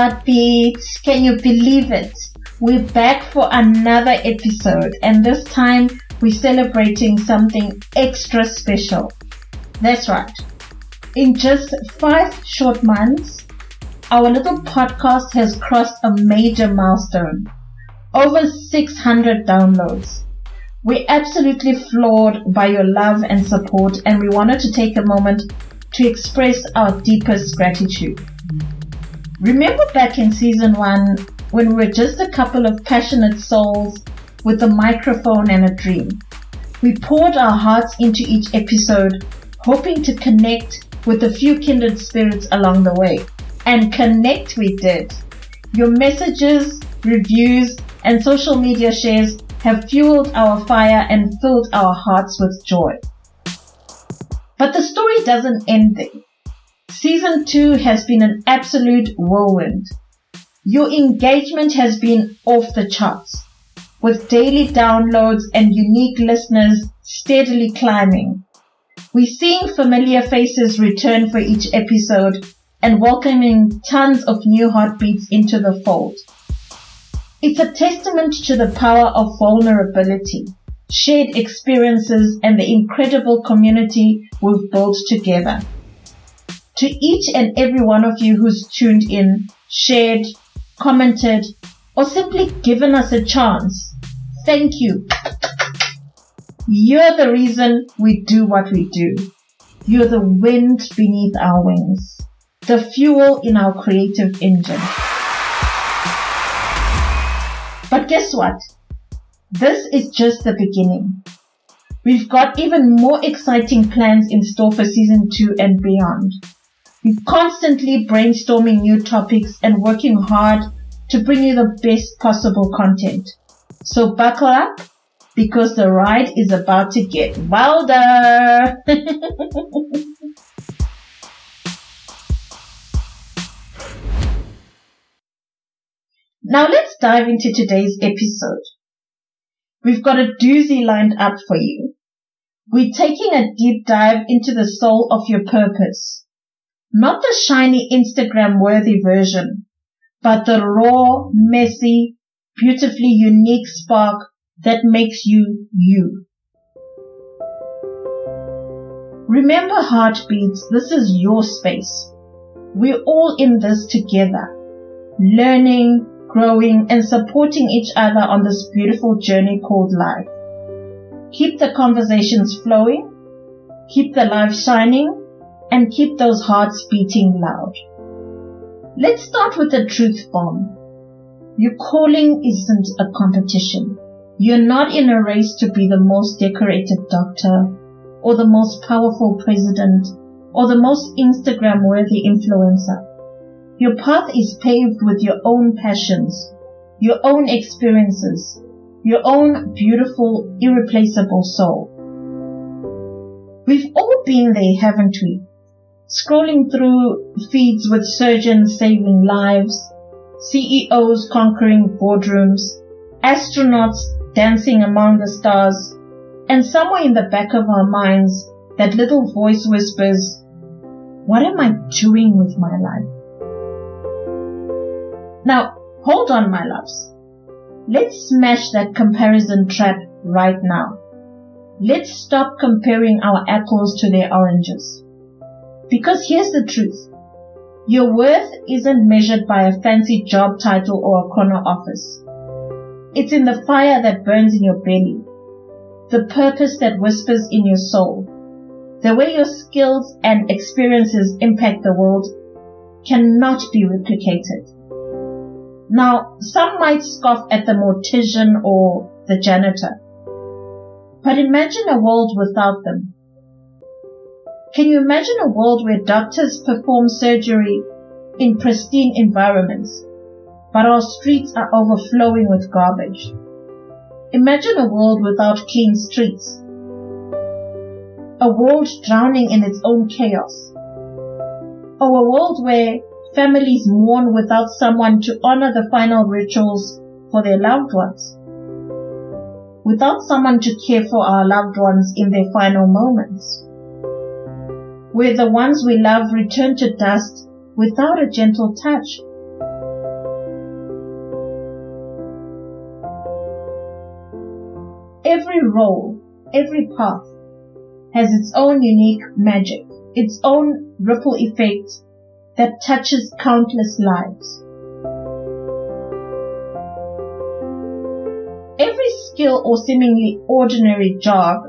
Heartbeats. Can you believe it? We're back for another episode and this time we're celebrating something extra special. That's right. In just five short months, our little podcast has crossed a major milestone. Over 600 downloads. We're absolutely floored by your love and support and we wanted to take a moment to express our deepest gratitude. Remember back in season one when we were just a couple of passionate souls with a microphone and a dream? We poured our hearts into each episode, hoping to connect with a few kindred spirits along the way. And connect we did. Your messages, reviews, and social media shares have fueled our fire and filled our hearts with joy. But the story doesn't end there. Season 2 has been an absolute whirlwind. Your engagement has been off the charts, with daily downloads and unique listeners steadily climbing. We're seeing familiar faces return for each episode and welcoming tons of new heartbeats into the fold. It's a testament to the power of vulnerability, shared experiences, and the incredible community we've built together. To each and every one of you who's tuned in, shared, commented, or simply given us a chance, thank you. You're the reason we do what we do. You're the wind beneath our wings, the fuel in our creative engine. But guess what? This is just the beginning. We've got even more exciting plans in store for season two and beyond. Constantly brainstorming new topics and working hard to bring you the best possible content. So buckle up because the ride is about to get wilder. now let's dive into today's episode. We've got a doozy lined up for you. We're taking a deep dive into the soul of your purpose not the shiny Instagram worthy version, but the raw, messy, beautifully unique spark that makes you you. Remember heartbeats, this is your space. We're all in this together, learning, growing and supporting each other on this beautiful journey called life. Keep the conversations flowing, keep the light shining, and keep those hearts beating loud. Let's start with the truth bomb. Your calling isn't a competition. You're not in a race to be the most decorated doctor or the most powerful president or the most Instagram worthy influencer. Your path is paved with your own passions, your own experiences, your own beautiful, irreplaceable soul. We've all been there, haven't we? Scrolling through feeds with surgeons saving lives, CEOs conquering boardrooms, astronauts dancing among the stars, and somewhere in the back of our minds, that little voice whispers, what am I doing with my life? Now, hold on, my loves. Let's smash that comparison trap right now. Let's stop comparing our apples to their oranges. Because here's the truth. Your worth isn't measured by a fancy job title or a corner office. It's in the fire that burns in your belly, the purpose that whispers in your soul, the way your skills and experiences impact the world cannot be replicated. Now, some might scoff at the mortician or the janitor, but imagine a world without them can you imagine a world where doctors perform surgery in pristine environments, but our streets are overflowing with garbage? Imagine a world without clean streets. A world drowning in its own chaos. Or a world where families mourn without someone to honor the final rituals for their loved ones. Without someone to care for our loved ones in their final moments where the ones we love return to dust without a gentle touch. Every role, every path has its own unique magic, its own ripple effect that touches countless lives. Every skill or seemingly ordinary job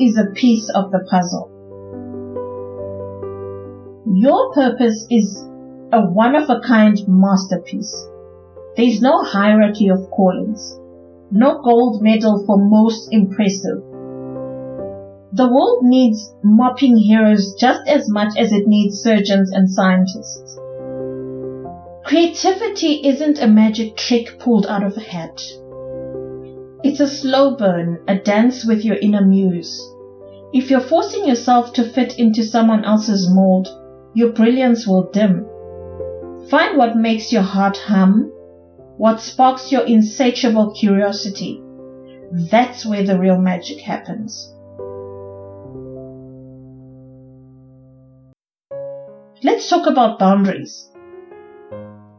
is a piece of the puzzle. Your purpose is a one of a kind masterpiece. There is no hierarchy of callings, no gold medal for most impressive. The world needs mopping heroes just as much as it needs surgeons and scientists. Creativity isn't a magic trick pulled out of a hat. It's a slow burn, a dance with your inner muse. If you're forcing yourself to fit into someone else's mold, your brilliance will dim. Find what makes your heart hum, what sparks your insatiable curiosity. That's where the real magic happens. Let's talk about boundaries.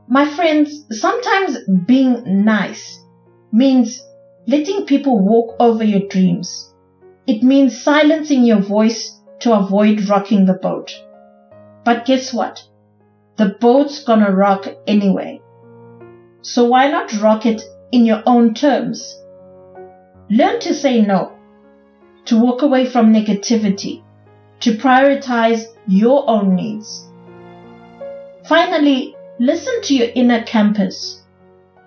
My friends, sometimes being nice means letting people walk over your dreams. It means silencing your voice to avoid rocking the boat. But guess what? The boat's gonna rock anyway. So why not rock it in your own terms? Learn to say no, to walk away from negativity, to prioritize your own needs. Finally, listen to your inner compass.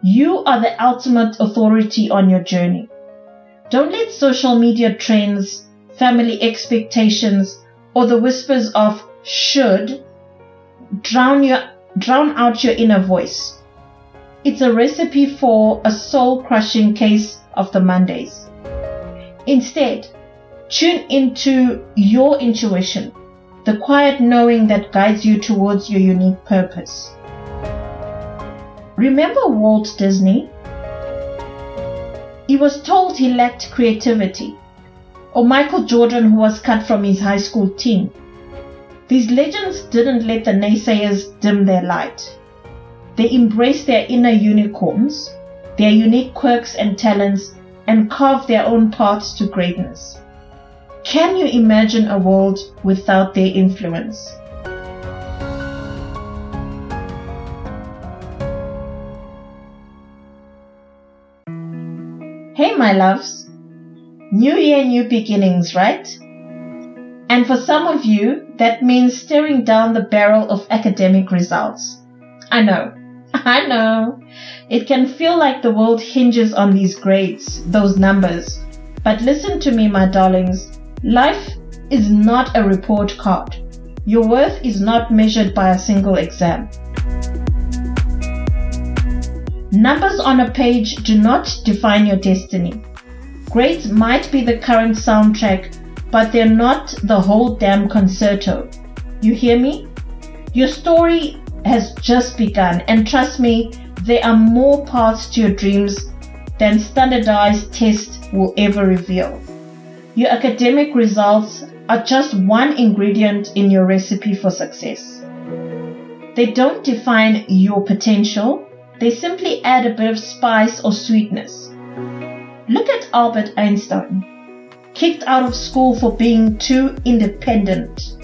You are the ultimate authority on your journey. Don't let social media trends, family expectations, or the whispers of should drown your drown out your inner voice. It's a recipe for a soul crushing case of the Mondays. Instead, tune into your intuition, the quiet knowing that guides you towards your unique purpose. Remember Walt Disney? He was told he lacked creativity. Or Michael Jordan, who was cut from his high school team. These legends didn't let the naysayers dim their light. They embraced their inner unicorns, their unique quirks and talents, and carved their own paths to greatness. Can you imagine a world without their influence? Hey, my loves. New year, new beginnings, right? And for some of you, that means staring down the barrel of academic results. I know. I know. It can feel like the world hinges on these grades, those numbers. But listen to me, my darlings. Life is not a report card. Your worth is not measured by a single exam. Numbers on a page do not define your destiny. Grades might be the current soundtrack, but they're not the whole damn concerto. You hear me? Your story has just begun, and trust me, there are more paths to your dreams than standardized tests will ever reveal. Your academic results are just one ingredient in your recipe for success. They don't define your potential, they simply add a bit of spice or sweetness. Look at Albert Einstein, kicked out of school for being too independent.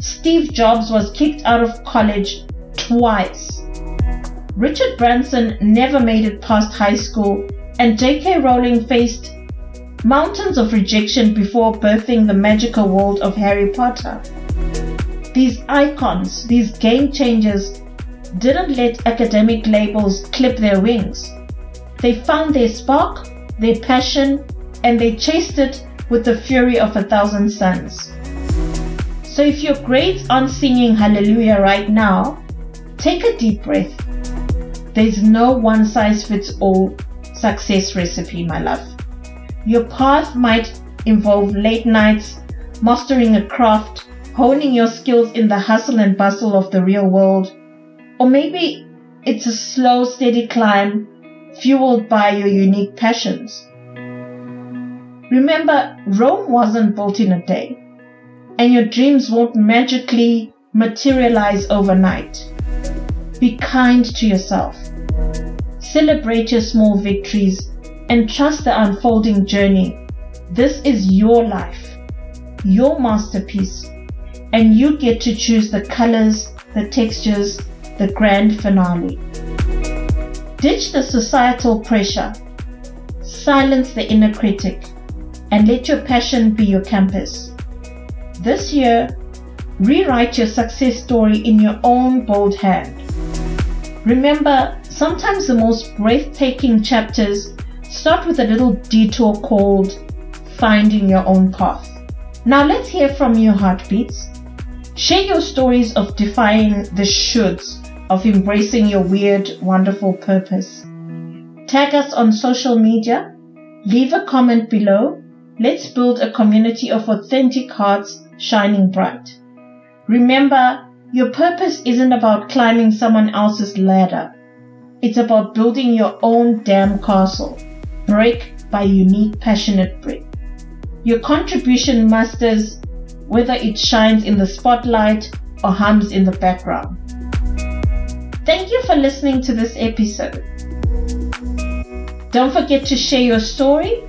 Steve Jobs was kicked out of college twice. Richard Branson never made it past high school, and J.K. Rowling faced mountains of rejection before birthing the magical world of Harry Potter. These icons, these game changers, didn't let academic labels clip their wings. They found their spark, their passion, and they chased it with the fury of a thousand suns. So if your grades aren't singing hallelujah right now, take a deep breath. There's no one size fits all success recipe, my love. Your path might involve late nights, mastering a craft, honing your skills in the hustle and bustle of the real world, or maybe it's a slow, steady climb fueled by your unique passions. Remember, Rome wasn't built in a day, and your dreams won't magically materialize overnight. Be kind to yourself. Celebrate your small victories and trust the unfolding journey. This is your life, your masterpiece, and you get to choose the colors, the textures, the grand finale. Ditch the societal pressure, silence the inner critic, and let your passion be your campus. This year, rewrite your success story in your own bold hand. Remember, sometimes the most breathtaking chapters start with a little detour called finding your own path. Now let's hear from your heartbeats. Share your stories of defying the shoulds, of embracing your weird, wonderful purpose. Tag us on social media, leave a comment below. Let's build a community of authentic hearts shining bright. Remember, your purpose isn't about climbing someone else's ladder. It's about building your own damn castle, brick by unique, passionate brick. Your contribution masters whether it shines in the spotlight or hums in the background. Thank you for listening to this episode. Don't forget to share your story,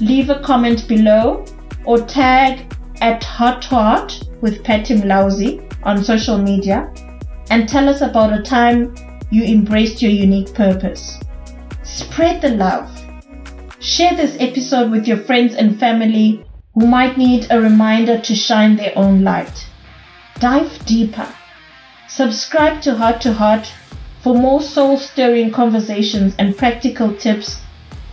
leave a comment below, or tag at to Heart with Patty Mlauzi on social media and tell us about a time you embraced your unique purpose. Spread the love. Share this episode with your friends and family who might need a reminder to shine their own light. Dive deeper. Subscribe to Heart to Heart for more soul stirring conversations and practical tips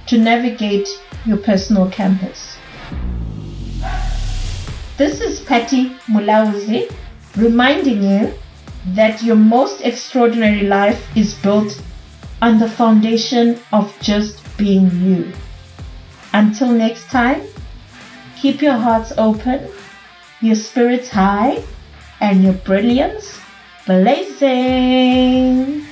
to navigate your personal campus. This is Patty Mulauzi reminding you that your most extraordinary life is built on the foundation of just being you. Until next time, keep your hearts open, your spirits high, and your brilliance blazing.